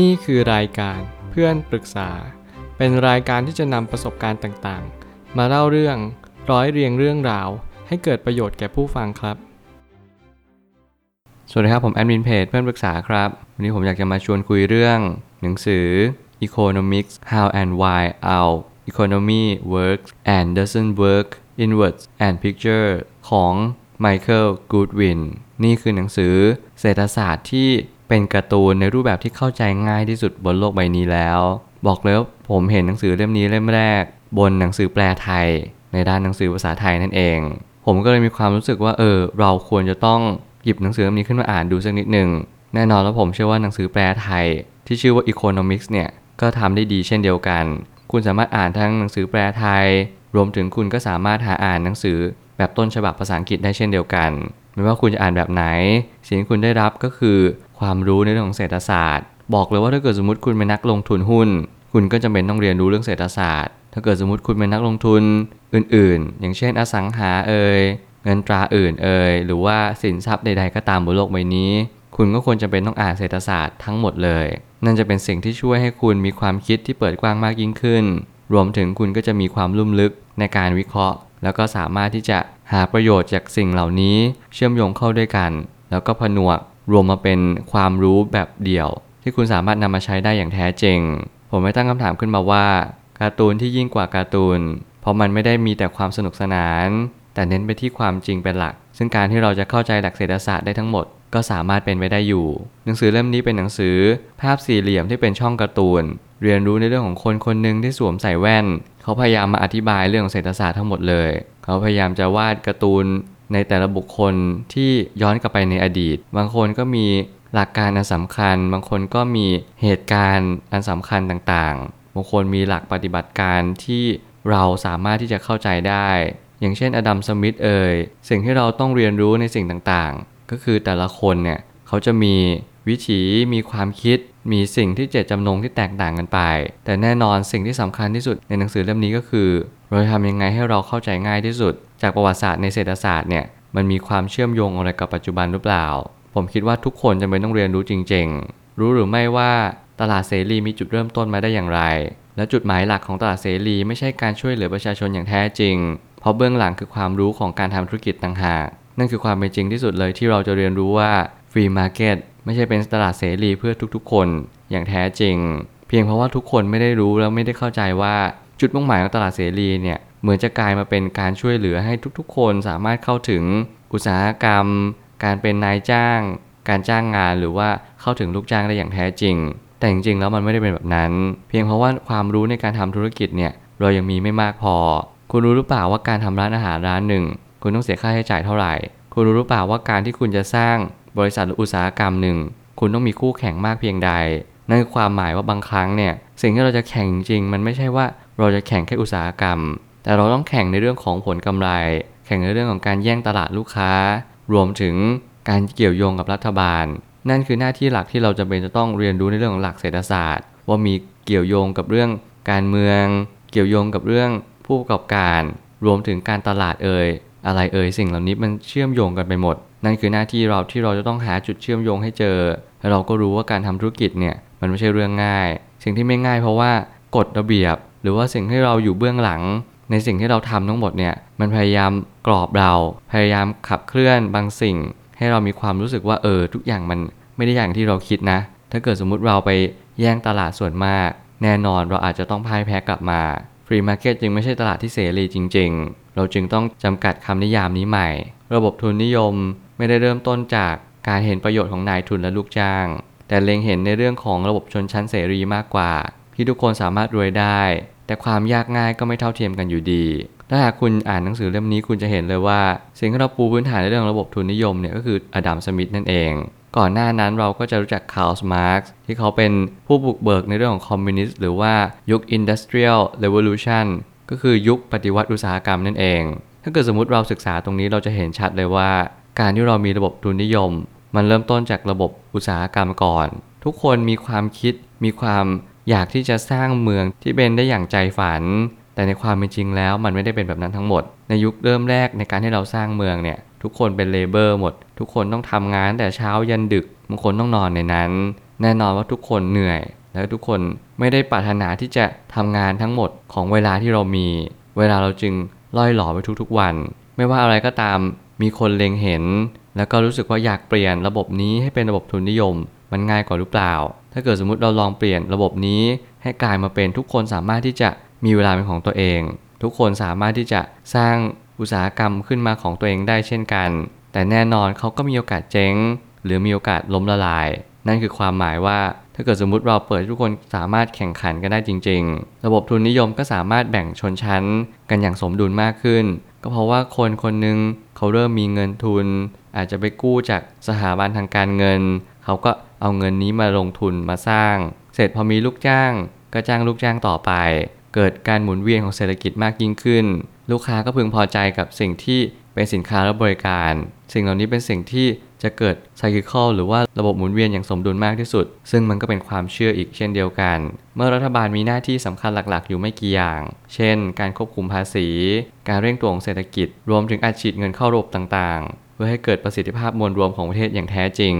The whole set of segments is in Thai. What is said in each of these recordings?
นี่คือรายการเพื่อนปรึกษา เป็นรายการที่จะนำประสบการณ์ต่างๆ มาเล่าเรื่องร้อยเรียงเรื่องราว ให้เกิดประโยชน์แก่ผู้ฟังครับ สวัสดีครับผมแอดมินเพจเพื่อนปรึกษาครับ วันนี้ผมอยากจะมาชวนคุยเรื่อง หนังสือ Economics How and Why Our Economy Works and Doesn't Work in Words and Picture ของ Michael Goodwin นี่คือหนังสือเศรษฐศาสตร์ที่ เป็นการ์ตูนในรูปแบบที่เข้าใจง่ายที่สุดบนโลกใบนี้แล้ว บอกเลยว่าผมเห็นหนังสือเล่มนี้เล่มแรก บนหนังสือแปลไทย ในด้านหนังสือภาษาไทยนั่นเอง ผมก็เลยมีความรู้สึกว่าเออ เราควรจะต้องหยิบหนังสือเล่มนี้ขึ้นมาอ่านดูสักนิดหนึ่งแน่นอนแล้วผมเชื่อว่าหนังสือแปลไทย ที่ชื่อว่า Economics เนี่ยก็ทำได้ดีเช่นเดียวกัน คุณสามารถอ่านทั้งหนังสือแปลไทย รวมถึงคุณก็สามารถหาอ่านหนังสือแบบต้นฉบับภาษาอังกฤษได้เช่นเดียวกัน ไม่ว่าคุณจะอ่านแบบไหน สิ่งที่คุณได้รับก็คือ ความรู้ในเรื่องของเศรษฐศาสตร์ บอกเลยว่าถ้าเกิดสมมติคุณเป็นนักลงทุนหุ้น คุณก็จำเป็นต้องเรียนรู้เรื่องเศรษฐศาสตร์ ถ้าเกิดสมมติคุณเป็นนักลงทุนอื่นๆ อย่างเช่นอสังหาเอ่ยเงินตราอื่นเอ่ยหรือว่าสินทรัพย์ใด ๆ ก็ตามบนโลกใบนี้ คุณก็ควรจะเป็นต้องอ่านเศรษฐศาสตร์ทั้งหมดเลย นั่นจะเป็นสิ่งที่ช่วยให้คุณมีความคิดที่เปิดกว้างมากยิ่งขึ้น รวมถึงคุณก็จะมีความลุ่มลึกในการวิเคราะห์ แล้วก็สามารถที่จะหาประโยชน์จากสิ่งเหล่านี้เชื่อมโยงเข้าด้วยกัน แล้วก็ผนวก รวมมาเป็นความรู้แบบเดี่ยว ที่คุณสามารถนำมาใช้ได้อย่างแท้จริง ผมไม่ตั้งคำถามขึ้นมาว่าการ์ตูนที่ยิ่งกว่าการ์ตูน เพราะมันไม่ได้มีแต่ความสนุกสนาน แต่เน้นไปที่ความจริงเป็นหลัก ซึ่งการที่เราจะเข้าใจหลักเศรษฐศาสตร์ได้ทั้งหมด ก็สามารถเป็นไปได้อยู่ หนังสือเล่มนี้เป็นหนังสือ ภาพสี่เหลี่ยมที่เป็นช่องการ์ตูน เรียนรู้ในเรื่องของคนคนหนึ่งที่สวมใส่แว่น เขาพยายามมาอธิบายเรื่องของเศรษฐศาสตร์ทั้งหมดเลย เขาพยายามจะวาดการ์ตูน ในแต่ละบุคคลที่ย้อนกลับไปในอดีต บางคนก็มีหลักการอันสำคัญ บางคนก็มีเหตุการณ์อันสำคัญต่างๆ บางคนมีหลักปฏิบัติการที่เราสามารถที่จะเข้าใจได้ อย่างเช่นอดัมสมิธเอ่ย สิ่งที่เราต้องเรียนรู้ในสิ่งต่างๆ ก็คือแต่ละคนเนี่ยเขาจะมีวิถีมีความคิด มีสิ่งที่เจตจำนงที่แตกต่างกันไป แต่แน่นอนสิ่งที่สำคัญที่สุดในหนังสือเล่มนี้ก็คือ เราจะทำยังไงให้เราเข้าใจง่ายที่สุด จากประวัติศาสตร์ในเศรษฐศาสตร์เนี่ยมันมีความเชื่อมโยงอะไรกับปัจจุบันหรือเปล่า ผมคิดว่าทุกคนจำเป็นต้องเรียนรู้จริง ๆ รู้หรือไม่ว่าตลาดเสรีมีจุดเริ่มต้นมาได้อย่างไร และจุดหมายหลักของตลาดเสรีไม่ใช่การช่วยเหลือประชาชนอย่างแท้จริง เพราะเบื้องหลังคือความรู้ของการทำธุรกิจต่างหาก นั่นคือความเป็นจริงที่สุดเลยที่เราจะเรียนรู้ว่า free market ไม่ใช่เป็นตลาดเสรีเพื่อทุกๆ คนอย่างแท้จริง เพียงเพราะว่าทุกคนไม่ได้รู้แล้วไม่ได้เข้าใจว่าจุดมุ่งหมายของตลาดเสรีเนี่ยเหมือนจะกลายมาเป็นการช่วยเหลือให้ทุกๆ คนสามารถเข้าถึงอุตสาหกรรม การเป็นนายจ้าง การจ้างงานหรือว่าเข้าถึงลูกจ้างได้อย่างแท้จริง แต่จริงๆแล้วมันไม่ได้เป็นแบบนั้น เพียงเพราะว่าความรู้ในการทำธุรกิจเนี่ยเรายังมีไม่มากพอ คุณรู้หรือเปล่าว่าการทำร้านอาหารร้านหนึ่ง คุณต้องเสียค่าใช้จ่ายเท่าไหร่ คุณรู้หรือเปล่าว่าการที่คุณจะสร้างบริษัทหรืออุตสาหกรรมหนึ่ง คุณต้องมีคู่แข่งมากเพียงใด นั่นคือความหมายว่าบางครั้งเนี่ยสิ่งที่เราจะแข่งจริง มันไม่ใช่ว่า เราจะแข่งแค่อุตสาหกรรม แต่เราต้องแข่งในเรื่องของผลกำไร แข่งในเรื่องของการแย่งตลาดลูกค้า รวมถึงการเกี่ยวโยงกับรัฐบาล นั่นคือหน้าที่หลักที่เราจะเป็นจะต้องเรียนรู้ในเรื่องของหลักเศรษฐศาสตร์ ว่ามีเกี่ยวโยงกับเรื่องการเมือง เกี่ยวโยงกับเรื่องผู้ประกอบการ รวมถึงการตลาดเอ่ยอะไรเอ่ยสิ่งเหล่านี้มันเชื่อมโยงกันไปหมด นั่นคือหน้าที่เราที่เราจะต้องหาจุดเชื่อมโยงให้เจอแล้วเราก็รู้ว่าการทำธุรกิจเนี่ยมันไม่ใช่เรื่องง่าย สิ่งที่ไม่ง่ายเพราะว่ากฎระเบียบ หรือว่าสิ่งที่เราอยู่เบื้องหลัง ในสิ่งที่เราทำทั้งหมดเนี่ยมันพยายามกรอบเรา พยายามขับเคลื่อนบางสิ่ง ให้เรามีความรู้สึกว่าเออทุกอย่างมันไม่ได้อย่างที่เราคิดนะ ถ้าเกิดสมมุติเราไปแย่งตลาดส่วนมาก แน่นอนเราอาจจะต้องพ่ายแพ้กลับมา free market จึงไม่ใช่ตลาดที่เสรีจริง ๆ เราจึงต้องจำกัดคำนิยามนี้ใหม่ ระบบทุนนิยมไม่ได้เริ่มต้นจากการเห็นประโยชน์ของนายทุนและลูกจ้าง แต่เล็งเห็นในเรื่องของระบบชนชั้นเสรีมากกว่า ที่ทุกคนสามารถรวยได้ แต่ความยากง่ายก็ไม่เท่าเทียมกันอยู่ดี ถ้าหากคุณอ่านหนังสือเล่มนี้คุณจะเห็นเลยว่า สิ่งที่เราปูพื้นฐานในเรื่องระบบทุนนิยมเนี่ยก็คืออดัมสมิธนั่นเอง ก่อนหน้านั้นเราก็จะรู้จักคาร์ลมาร์กซ์ที่เขาเป็นผู้บุกเบิกในเรื่องของคอมมิวนิสต์หรือว่ายุค Industrial Revolution ก็คือยุคปฏิวัติอุตสาหกรรมนั่นเอง ถ้าเกิดสมมติเราศึกษาตรงนี้เราจะเห็นชัดเลยว่า การที่เรามีระบบทุนนิยม มันเริ่มต้นจากระบบอุตสาหกรรมก่อน ทุกคนมีความคิดมีความ อยากที่จะสร้างเมืองที่เป็นได้อย่างใจฝัน แต่ในความเป็นจริงแล้วมันไม่ได้เป็นแบบนั้นทั้งหมด ในยุคเริ่มแรกในการที่เราสร้างเมืองเนี่ยทุกคนเป็นเลเบอร์หมด ทุกคนต้องทำงานแต่เช้ายันดึกบางคนต้องนอนในนั้นในแน่นอนว่าทุกคนเหนื่อย แล้วทุกคนไม่ได้ปรารถนาที่จะทำงานทั้งหมดของเวลาที่เรามี เวลาเราจึงล่อยหล่อไปทุกๆวัน ไม่ว่าอะไรก็ตามมีคนเล็งเห็น แล้วก็รู้สึกว่าอยากเปลี่ยนระบบนี้ให้เป็นระบบทุนนิยม มันง่ายกว่าหรือเปล่า ถ้าเกิดสมมติเราลองเปลี่ยนระบบนี้ให้กลายมาเป็นทุกคนสามารถที่จะมีเวลาเป็นของตัวเอง ทุกคนสามารถที่จะสร้างอุตสาหกรรมขึ้นมาของตัวเองได้เช่นกัน แต่แน่นอนเขาก็มีโอกาสเจ๊ง หรือมีโอกาสล้มละลาย นั่นคือความหมายว่า ถ้าเกิดสมมติเราเปิดทุกคนสามารถแข่งขันกันได้จริง ๆ ระบบทุนนิยมก็สามารถแบ่งชนชั้น กันอย่างสมดุลมากขึ้น ก็เพราะว่าคนคนหนึ่งเขาเริ่มมีเงินทุน อาจจะไปกู้จากสถาบันทางการเงิน เขาก็ เอาเงินนี้มาลงทุนมาสร้าง เสร็จพอมีลูกจ้าง ก็จ้างลูกจ้างต่อไป เกิดการหมุนเวียนของเศรษฐกิจมากยิ่งขึ้น ลูกค้าก็พึงพอใจกับสิ่งที่เป็นสินค้าและบริการ สิ่งเหล่านี้เป็นสิ่งที่จะเกิดไซคิคอลหรือว่าระบบหมุนเวียนอย่างสมดุลมากที่สุด ซึ่งมันก็เป็นความเชื่ออีกเช่นเดียวกัน เมื่อรัฐบาลมีหน้าที่สำคัญหลักๆ อยู่ไม่กี่อย่าง เช่น การควบคุมภาษี การเร่งตัวของเศรษฐกิจ รวมถึงอัดฉีดเงินเข้าระบบต่างๆ เพื่อให้เกิดประสิทธิภาพมวลรวมของประเทศอย่างแท้จริง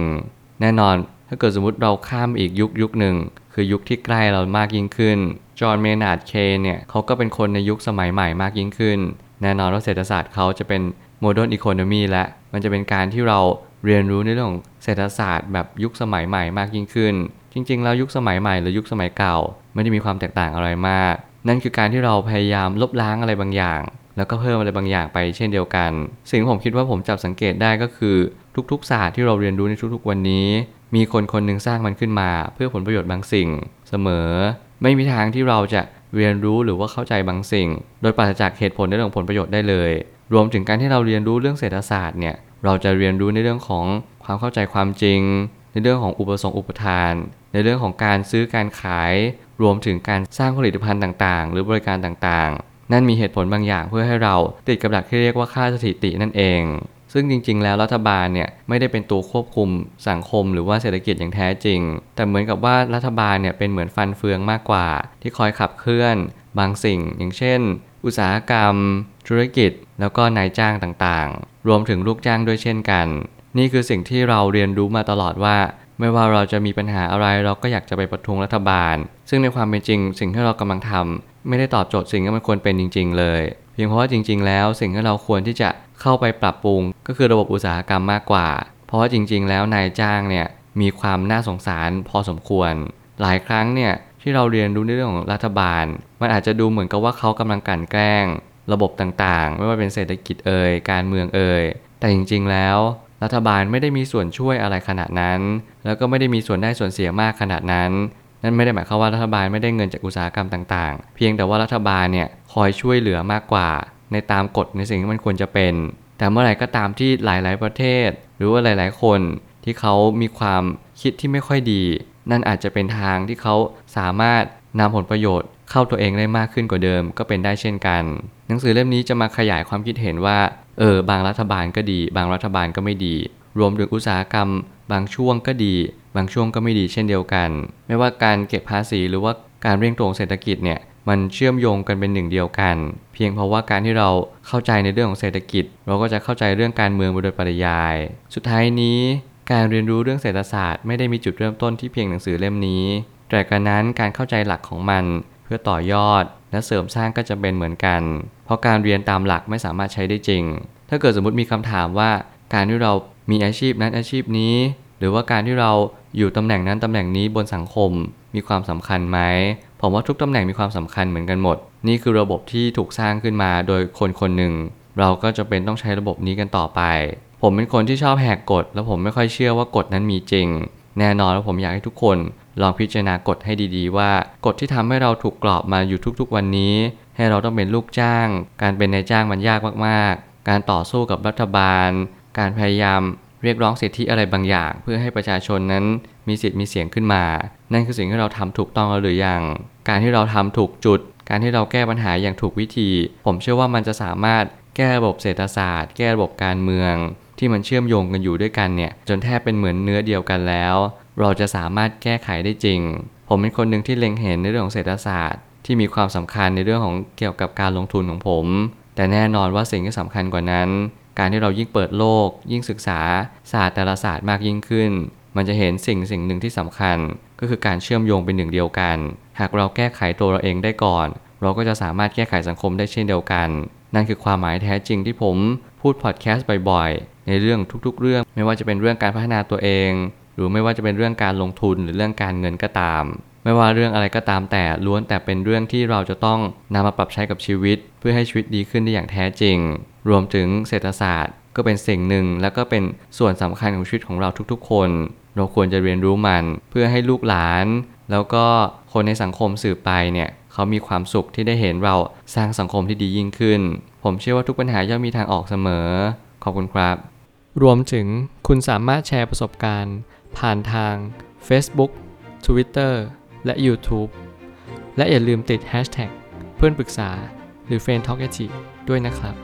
แน่นอน ถ้าเกิดสมมติเราข้ามอีกยุคยุคหนึ่ง คือยุคที่ใกล้เรามากยิ่งขึ้น จอห์นเมนาร์ดเคนส์เนี่ยเขาก็เป็นคนในยุคสมัยใหม่มากยิ่งขึ้น แน่นอนว่าเศรษฐศาสตร์เขาจะเป็น modern economy และ มันจะเป็นการที่เราเรียนรู้ในเรื่องของเศรษฐศาสตร์แบบยุคสมัยใหม่มากยิ่งขึ้น จริง ๆ แล้วยุคสมัยใหม่หรือยุคสมัยเก่า ไม่ได้มีความแตกต่างอะไรมาก นั่นคือการที่เราพยายามลบล้างอะไรบางอย่าง แล้วก็เพิ่มอะไรบางอย่างไปเช่นเดียวกัน สิ่งที่ผมคิดว่าผมจับสังเกตได้ก็คือ ทุกๆศาสตร์ที่เราเรียนรู้ในทุกๆวันนี้ มีคนคนหนึ่งสร้างมันขึ้นมา เพื่อผลประโยชน์บางสิ่ง เสมอ ไม่มีทางที่เราจะเรียนรู้หรือว่าเข้าใจบางสิ่ง โดยปราศจากเหตุผลในเรื่องผลประโยชน์ได้เลย รวมถึงการที่เราเรียนรู้เรื่องเศรษฐศาสตร์เนี่ยเราจะเรียนรู้ในเรื่องของความเข้าใจความจริง ในเรื่องของอุปสงค์อุปทาน ในเรื่องของการซื้อการขาย รวมถึงการสร้างผลิตภัณฑ์ต่างๆ หรือบริการต่างๆ นั่นมีเหตุผลบางอย่างเพื่อให้เราติดกับดักที่เรียกว่าค่าสถิตินั่นเอง ซึ่งจริง ๆ แล้วรัฐบาลเนี่ยไม่ได้เป็นตัวควบคุมสังคมหรือว่าเศรษฐกิจอย่างแท้จริง แต่เหมือนกับว่ารัฐบาลเนี่ยเป็นเหมือนฟันเฟืองมากกว่า ที่คอยขับเคลื่อน บางสิ่ง อย่างเช่น อุตสาหกรรม ธุรกิจ แล้วก็นายจ้างต่างๆ รวมถึงลูกจ้างด้วยเช่นกัน นี่คือสิ่งที่เราเรียนรู้มาตลอดว่าไม่ว่าเราจะมีปัญหาอะไรเราก็อยากจะไปประท้วงรัฐบาล ซึ่งในความเป็นจริงสิ่งที่เรากำลังทำ ไม่ได้ตอบโจทย์สิ่งที่มันควรเป็นจริง ๆ เลย เพียงเพราะว่าจริง ๆ แล้วสิ่งที่เราควรที่จะเข้าไปปรับปรุง ก็คือระบบอุตสาหกรรมมากกว่า เพราะว่าจริง ๆ แล้วนายจ้างเนี่ยมีความน่าสงสารพอสมควร หลายครั้งเนี่ยที่เราเรียนรู้ในเรื่องของรัฐบาล มันอาจจะดูเหมือนกับว่าเขากำลังกลั่นแกล้ง ระบบต่างๆ ไม่ว่าเป็นเศรษฐกิจเอ่ยการเมืองเอ่ยแต่จริง ๆ แล้วรัฐบาลไม่ได้มีส่วนช่วยอะไรขนาดนั้น แล้วก็ไม่ได้มีส่วนได้ส่วนเสียมากขนาดนั้น นั่นไม่ได้หมายความว่ารัฐบาลไม่ได้เงินจากอุตสาหกรรมต่างๆ เพียงแต่ว่ารัฐบาลเนี่ยคอยช่วยเหลือมากกว่า ในตามกฎในสิ่งที่มันควรจะเป็น แต่เมื่อไหร่ก็ตามที่หลายๆประเทศ หรือว่าหลาย ๆ คนที่เขามีความคิดที่ไม่ค่อยดี นั่นอาจจะเป็นทางที่เขาสามารถนำผลประโยชน์เข้าตัวเองได้มากขึ้นกว่าเดิมก็เป็นได้เช่นกัน หนังสือเล่มนี้จะมาขยายความคิดเห็นว่าเออบางรัฐบาลก็ดี บางรัฐบาลก็ไม่ดี รวมถึงอุตสาหกรรม บางช่วงก็ดี บางช่วงก็ไม่ดีเช่นเดียวกัน ไม่ว่าการเก็บภาษีหรือว่าการเร่งตัวของเศรษฐกิจเนี่ยมันเชื่อมโยงกันเป็นหนึ่งเดียวกัน เพียงเพราะว่าการที่เราเข้าใจในเรื่องของเศรษฐกิจ เราก็จะเข้าใจเรื่องการเมืองโดยปริยาย สุดท้ายนี้ การเรียนรู้เรื่องเศรษฐศาสตร์ไม่ได้มีจุดเริ่มต้นที่เพียงหนังสือเล่มนี้ แต่กระนั้นการเข้าใจหลักของมัน เพื่อต่อยอด และเสริมสร้างก็จะเป็นเหมือนกัน เพราะการเรียนตามหลักไม่สามารถใช้ได้จริง ถ้าเกิดสมมติมีคำถามว่า การที่เรา มีอาชีพนั้นอาชีพนี้ หรือว่าการที่เราอยู่ตำแหน่งนั้นตำแหน่งนี้บนสังคมมีความสำคัญไหมผมว่าทุกตำแหน่งมีความสำคัญเหมือนกันหมด นี่คือระบบที่ถูกสร้างขึ้นมาโดยคนคนหนึ่ง เราก็จะเป็นต้องใช้ระบบนี้กันต่อไป ผมเป็นคนที่ชอบแหกกฎ แล้วผมไม่ค่อยเชื่อว่ากฎนั้นมีจริง แน่นอนว่าผมอยากให้ทุกคน ลองพิจารณากฎให้ดีๆ ว่ากฎที่ทำให้เราถูกกรอบมาอยู่ทุกๆ วันนี้ ให้เราต้องเป็นลูกจ้าง การเป็นนายจ้างมันยากมากๆ การต่อสู้กับรัฐบาล การพยายามเรียกร้องสิทธิอะไรบางอย่าง เพื่อให้ประชาชนนั้นมีสิทธิ์มีเสียงขึ้นมา นั่นคือสิ่งที่เราทำถูกต้องหรือยัง การที่เราทำถูกจุด การที่เราแก้ปัญหาอย่างถูกวิธี ผมเชื่อว่ามันจะสามารถแก้ระบบเศรษฐศาสตร์ แก้ระบบการเมือง ที่มันเชื่อมโยงกันอยู่ด้วยกันเนี่ยจนแทบเป็นเหมือนเนื้อเดียวกันแล้ว เราจะสามารถแก้ไขได้จริง ผมเป็นคนหนึ่งที่เล็งเห็นในเรื่องของเศรษฐศาสตร์ ที่มีความสำคัญในเรื่องของเกี่ยวกับการลงทุนของผม แต่แน่นอนว่าสิ่งที่สำคัญกว่านั้น การที่เรายิ่งเปิดโลก ยิ่งศึกษาศาสตร์แต่ละศาสตร์มากยิ่งขึ้น มันจะเห็นสิ่งสิ่งหนึ่งที่สำคัญ ก็คือการเชื่อมโยงเป็นหนึ่งเดียวกัน หากเราแก้ไขตัวเราเองได้ก่อน เราก็จะสามารถแก้ไขสังคมได้เช่นเดียวกัน นั่นคือความหมายแท้จริงที่ผมพูดพอดแคสต์บ่อยๆ ในเรื่องทุกๆ เรื่อง ไม่ว่าจะเป็นเรื่องการพัฒนาตัวเอง หรือไม่ว่าจะเป็นเรื่องการลงทุนหรือเรื่องการเงินก็ตามไม่ว่าเรื่องอะไรก็ตามแต่ล้วนแต่เป็นเรื่องที่เราจะต้องนำมาปรับใช้กับชีวิต เพื่อให้ชีวิตดีขึ้นได้อย่างแท้จริง รวมถึงเศรษฐศาสตร์ ก็เป็นสิ่งหนึ่ง แล้วก็เป็นส่วนสำคัญของชีวิตของเราทุกๆ คน เราควรจะเรียนรู้มันเพื่อให้ลูกหลาน แล้วก็คนในสังคมสืบไปเนี่ยเขามีความสุขที่ได้เห็นเราสร้างสังคมที่ดียิ่งขึ้น ผมเชื่อว่าทุกปัญหาย่อมมีทางออกเสมอ ขอบคุณครับ รวมถึงคุณสามารถแชร์ประสบการณ์ ผ่านทาง Facebook Twitter และ YouTube และอย่าลืมติด Hashtag เพื่อนปรึกษาหรือ f r ร e n d t a l k a ด้วยนะครับ